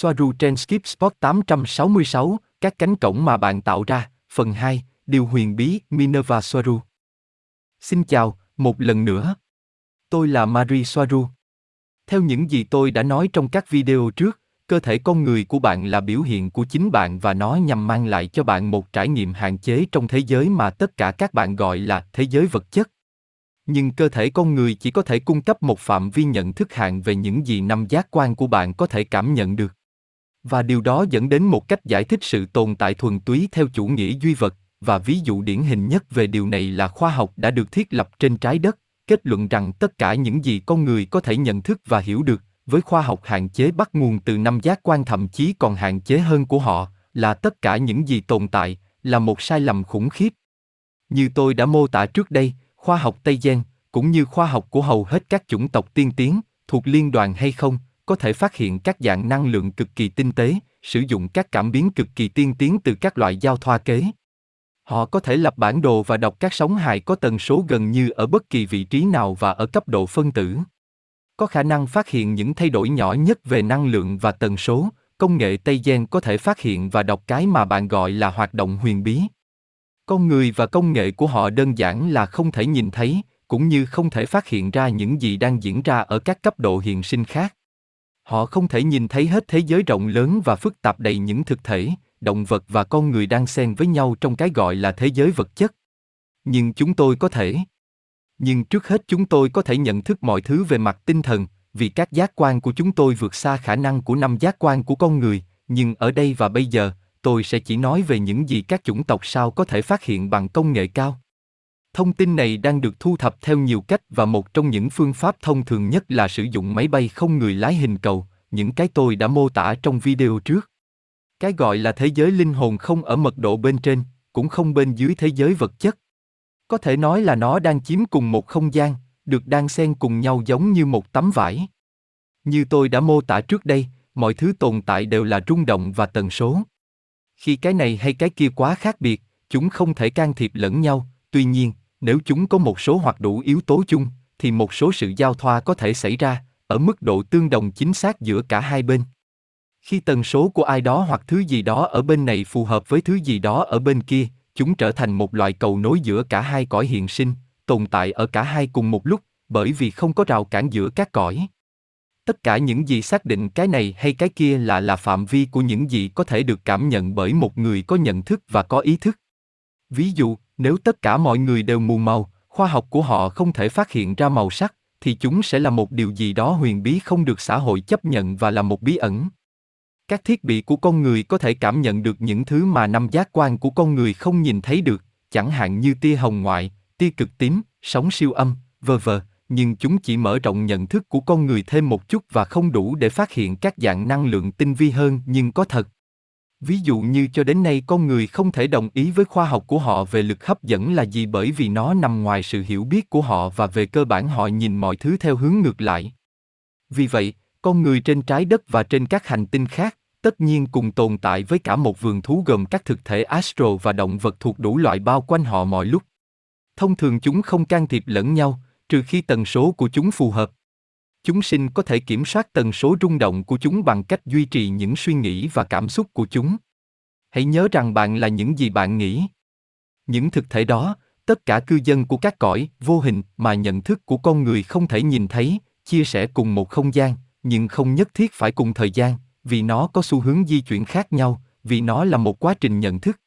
Soaru trên Skip Spot 866, các cánh cổng mà bạn tạo ra, phần 2, điều huyền bí Minerva Soaru. Xin chào, một lần nữa. Tôi là Marie Soaru. Theo những gì tôi đã nói trong các video trước, cơ thể con người của bạn là biểu hiện của chính bạn và nó nhằm mang lại cho bạn một trải nghiệm hạn chế trong thế giới mà tất cả các bạn gọi là thế giới vật chất nhưng cơ thể con người chỉ có thể cung cấp một phạm vi nhận thức hạn về những gì năm giác quan của bạn có thể cảm nhận được và điều đó dẫn đến một cách giải thích sự tồn tại thuần túy theo chủ nghĩa duy vật. Và ví dụ điển hình nhất về điều này là khoa học đã được thiết lập trên trái đất, kết luận rằng tất cả những gì con người có thể nhận thức và hiểu được với khoa học hạn chế bắt nguồn từ năm giác quan, thậm chí còn hạn chế hơn của họ, là tất cả những gì tồn tại, là một sai lầm khủng khiếp. Như tôi đã mô tả trước đây, khoa học tây gen, cũng như khoa học của hầu hết các chủng tộc tiên tiến, thuộc liên đoàn hay không có thể phát hiện các dạng năng lượng cực kỳ tinh tế, sử dụng các cảm biến cực kỳ tiên tiến từ các loại giao thoa kế. Họ có thể lập bản đồ và đọc các sóng hài có tần số gần như ở bất kỳ vị trí nào và ở cấp độ phân tử. Có khả năng phát hiện những thay đổi nhỏ nhất về năng lượng và tần số, công nghệ tây gen có thể phát hiện và đọc cái mà bạn gọi là hoạt động huyền bí. Con người và công nghệ của họ đơn giản là không thể nhìn thấy, cũng như không thể phát hiện ra những gì đang diễn ra ở các cấp độ hiện sinh khác họ không thể nhìn thấy hết thế giới rộng lớn và phức tạp đầy những thực thể, động vật và con người đang xen với nhau trong cái gọi là thế giới vật chất. Nhưng chúng tôi có thể. Nhưng trước hết chúng tôi có thể nhận thức mọi thứ về mặt tinh thần, vì các giác quan của chúng tôi vượt xa khả năng của năm giác quan của con người. Nhưng ở đây và bây giờ, tôi sẽ chỉ nói về những gì các chủng tộc sao có thể phát hiện bằng công nghệ cao thông tin này đang được thu thập theo nhiều cách và một trong những phương pháp thông thường nhất là sử dụng máy bay không người lái hình cầu, những cái tôi đã mô tả trong video trước. Cái gọi là thế giới linh hồn không ở mật độ bên trên, cũng không bên dưới thế giới vật chất. Có thể nói là nó đang chiếm cùng một không gian, được đan xen cùng nhau giống như một tấm vải. Như tôi đã mô tả trước đây, mọi thứ tồn tại đều là rung động và tần số. Khi cái này hay cái kia quá khác biệt, chúng không thể can thiệp lẫn nhau, tuy nhiên nếu chúng có một số hoặc đủ yếu tố chung, thì một số sự giao thoa có thể xảy ra, ở mức độ tương đồng chính xác giữa cả hai bên. Khi tần số của ai đó hoặc thứ gì đó ở bên này phù hợp với thứ gì đó ở bên kia, chúng trở thành một loại cầu nối giữa cả hai cõi hiện sinh, tồn tại ở cả hai cùng một lúc, bởi vì không có rào cản giữa các cõi. Tất cả những gì xác định cái này hay cái kia là là phạm vi của những gì có thể được cảm nhận bởi một người có nhận thức và có ý thức. Ví dụ nếu tất cả mọi người đều mù màu, khoa học của họ không thể phát hiện ra màu sắc, thì chúng sẽ là một điều gì đó huyền bí không được xã hội chấp nhận và là một bí ẩn. Các thiết bị của con người có thể cảm nhận được những thứ mà năm giác quan của con người không nhìn thấy được, chẳng hạn như tia hồng ngoại, tia cực tím, sóng siêu âm vờ vờ nhưng chúng chỉ mở rộng nhận thức của con người thêm một chút và không đủ để phát hiện các dạng năng lượng tinh vi hơn nhưng có thật ví dụ như cho đến nay con người không thể đồng ý với khoa học của họ về lực hấp dẫn là gì bởi vì nó nằm ngoài sự hiểu biết của họ và về cơ bản họ nhìn mọi thứ theo hướng ngược lại. Vì vậy, con người trên trái đất và trên các hành tinh khác, tất nhiên cùng tồn tại với cả một vườn thú gồm các thực thể astro và động vật thuộc đủ loại bao quanh họ mọi lúc. Thông thường chúng không can thiệp lẫn nhau, trừ khi tần số của chúng phù hợp chúng sinh có thể kiểm soát tần số rung động của chúng bằng cách duy trì những suy nghĩ và cảm xúc của chúng. Hãy nhớ rằng bạn là những gì bạn nghĩ. Những thực thể đó, tất cả cư dân của các cõi, vô hình mà nhận thức của con người không thể nhìn thấy, chia sẻ cùng một không gian, nhưng không nhất thiết phải cùng thời gian, vì nó có xu hướng di chuyển khác nhau, vì nó là một quá trình nhận thức.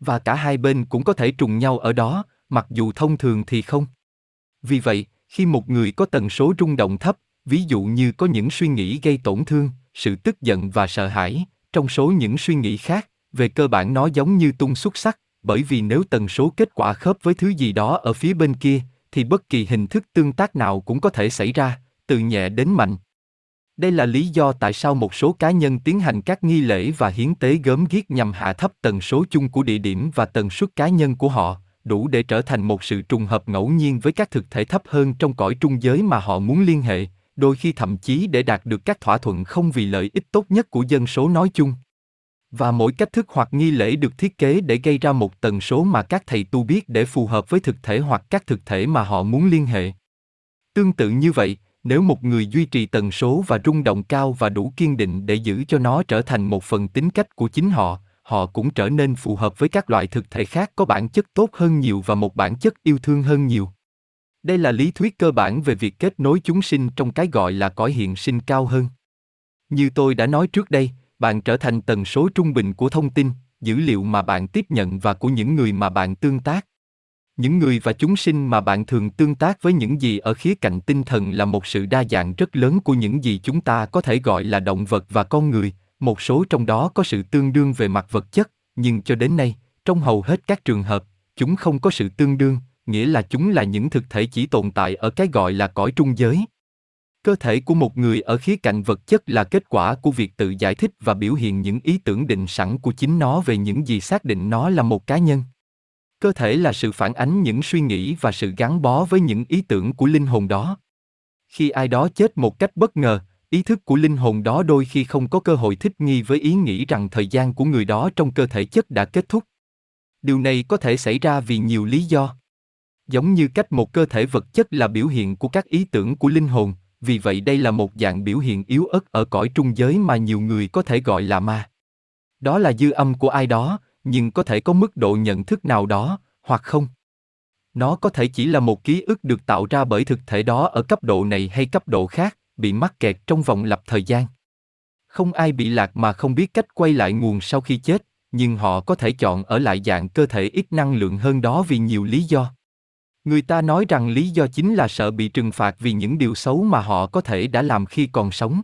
Và cả hai bên cũng có thể trùng nhau ở đó, mặc dù thông thường thì không. Vì vậy khi một người có tần số rung động thấp, ví dụ như có những suy nghĩ gây tổn thương, sự tức giận và sợ hãi, trong số những suy nghĩ khác, về cơ bản nó giống như tung xúc sắc, bởi vì nếu tần số kết quả khớp với thứ gì đó ở phía bên kia, thì bất kỳ hình thức tương tác nào cũng có thể xảy ra, từ nhẹ đến mạnh. Đây là lý do tại sao một số cá nhân tiến hành các nghi lễ và hiến tế gớm ghiếc nhằm hạ thấp tần số chung của địa điểm và tần suất cá nhân của họ đủ để trở thành một sự trùng hợp ngẫu nhiên với các thực thể thấp hơn trong cõi trung giới mà họ muốn liên hệ đôi khi thậm chí để đạt được các thỏa thuận không vì lợi ích tốt nhất của dân số nói chung. Và mỗi cách thức hoặc nghi lễ được thiết kế để gây ra một tần số mà các thầy tu biết để phù hợp với thực thể hoặc các thực thể mà họ muốn liên hệ. Tương tự như vậy nếu một người duy trì tần số và rung động cao và đủ kiên định để giữ cho nó trở thành một phần tính cách của chính họ, họ cũng trở nên phù hợp với các loại thực thể khác có bản chất tốt hơn nhiều và một bản chất yêu thương hơn nhiều. Đây là lý thuyết cơ bản về việc kết nối chúng sinh trong cái gọi là cõi hiện sinh cao hơn. Như tôi đã nói trước đây, bạn trở thành tần số trung bình của thông tin, dữ liệu mà bạn tiếp nhận và của những người mà bạn tương tác. Những người và chúng sinh mà bạn thường tương tác với những gì ở khía cạnh tinh thần là một sự đa dạng rất lớn của những gì chúng ta có thể gọi là động vật và con người, một số trong đó có sự tương đương về mặt vật chất, nhưng cho đến nay, trong hầu hết các trường hợp, chúng không có sự tương đương, nghĩa là chúng là những thực thể chỉ tồn tại ở cái gọi là cõi trung giới. Cơ thể của một người ở khía cạnh vật chất là kết quả của việc tự giải thích và biểu hiện những ý tưởng định sẵn của chính nó về những gì xác định nó là một cá nhân. Cơ thể là sự phản ánh những suy nghĩ và sự gắn bó với những ý tưởng của linh hồn đó. Khi ai đó chết một cách bất ngờ, ý thức của linh hồn đó đôi khi không có cơ hội thích nghi với ý nghĩ rằng thời gian của người đó trong cơ thể chất đã kết thúc. Điều này có thể xảy ra vì nhiều lý do. Giống như cách một cơ thể vật chất là biểu hiện của các ý tưởng của linh hồn, vì vậy đây là một dạng biểu hiện yếu ớt ở cõi trung giới mà nhiều người có thể gọi là ma. Đó là dư âm của ai đó, nhưng có thể có mức độ nhận thức nào đó, hoặc không. Nó có thể chỉ là một ký ức được tạo ra bởi thực thể đó ở cấp độ này hay cấp độ khác, bị mắc kẹt trong vòng lặp thời gian. Không ai bị lạc mà không biết cách quay lại nguồn sau khi chết, nhưng họ có thể chọn ở lại dạng cơ thể ít năng lượng hơn đó vì nhiều lý do. Người ta nói rằng lý do chính là sợ bị trừng phạt vì những điều xấu mà họ có thể đã làm khi còn sống.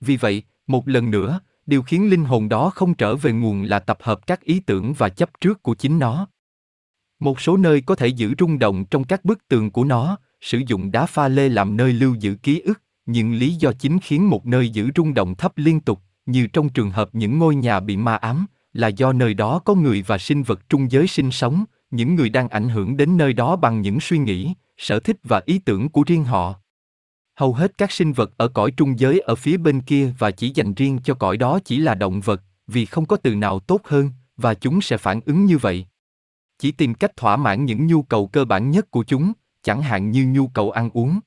Vì vậy, một lần nữa, điều khiến linh hồn đó không trở về nguồn là tập hợp các ý tưởng và chấp trước của chính nó. Một số nơi có thể giữ rung động trong các bức tường của nó, sử dụng đá pha lê làm nơi lưu giữ ký ức, nhưng lý do chính khiến một nơi giữ rung động thấp liên tục, như trong trường hợp những ngôi nhà bị ma ám, là do nơi đó có người và sinh vật trung giới sinh sống, những người đang ảnh hưởng đến nơi đó bằng những suy nghĩ, sở thích và ý tưởng của riêng họ. Hầu hết các sinh vật ở cõi trung giới ở phía bên kia và chỉ dành riêng cho cõi đó chỉ là động vật, vì không có từ nào tốt hơn, và chúng sẽ phản ứng như vậy. Chỉ tìm cách thỏa mãn những nhu cầu cơ bản nhất của chúng, chẳng hạn như nhu cầu ăn uống.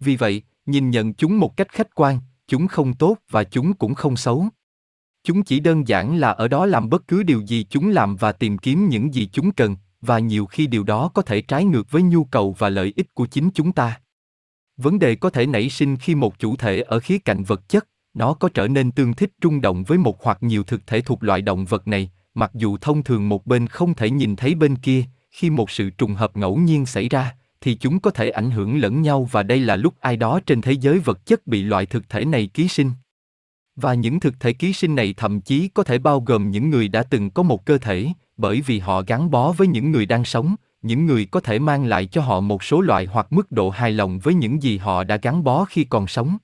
Vì vậy, nhìn nhận chúng một cách khách quan, chúng không tốt và chúng cũng không xấu. Chúng chỉ đơn giản là ở đó làm bất cứ điều gì chúng làm và tìm kiếm những gì chúng cần, và nhiều khi điều đó có thể trái ngược với nhu cầu và lợi ích của chính chúng ta vấn đề có thể nảy sinh khi một chủ thể ở khía cạnh vật chất nó có trở nên tương thích trung động với một hoặc nhiều thực thể thuộc loại động vật này mặc dù thông thường một bên không thể nhìn thấy bên kia khi một sự trùng hợp ngẫu nhiên xảy ra thì chúng có thể ảnh hưởng lẫn nhau và đây là lúc ai đó trên thế giới vật chất bị loại thực thể này ký sinh. Và những thực thể ký sinh này thậm chí có thể bao gồm những người đã từng có một cơ thể, bởi vì họ gắn bó với những người đang sống, những người có thể mang lại cho họ một số loại hoặc mức độ hài lòng với những gì họ đã gắn bó khi còn sống.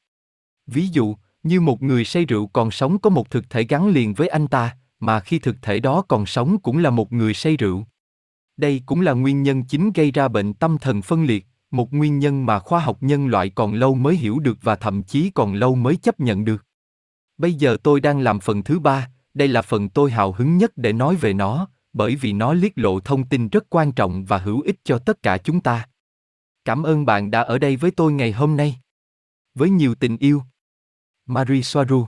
Ví dụ, như một người say rượu còn sống có một thực thể gắn liền với anh ta, mà khi thực thể đó còn sống cũng là một người say rượu đây cũng là nguyên nhân chính gây ra bệnh tâm thần phân liệt, một nguyên nhân mà khoa học nhân loại còn lâu mới hiểu được và thậm chí còn lâu mới chấp nhận được bây giờ tôi đang làm phần thứ ba, đây là phần tôi hào hứng nhất để nói về nó, bởi vì nó liết lộ thông tin rất quan trọng và hữu ích cho tất cả chúng ta. Cảm ơn bạn đã ở đây với tôi ngày hôm nay. Với nhiều tình yêu. Marie Soaru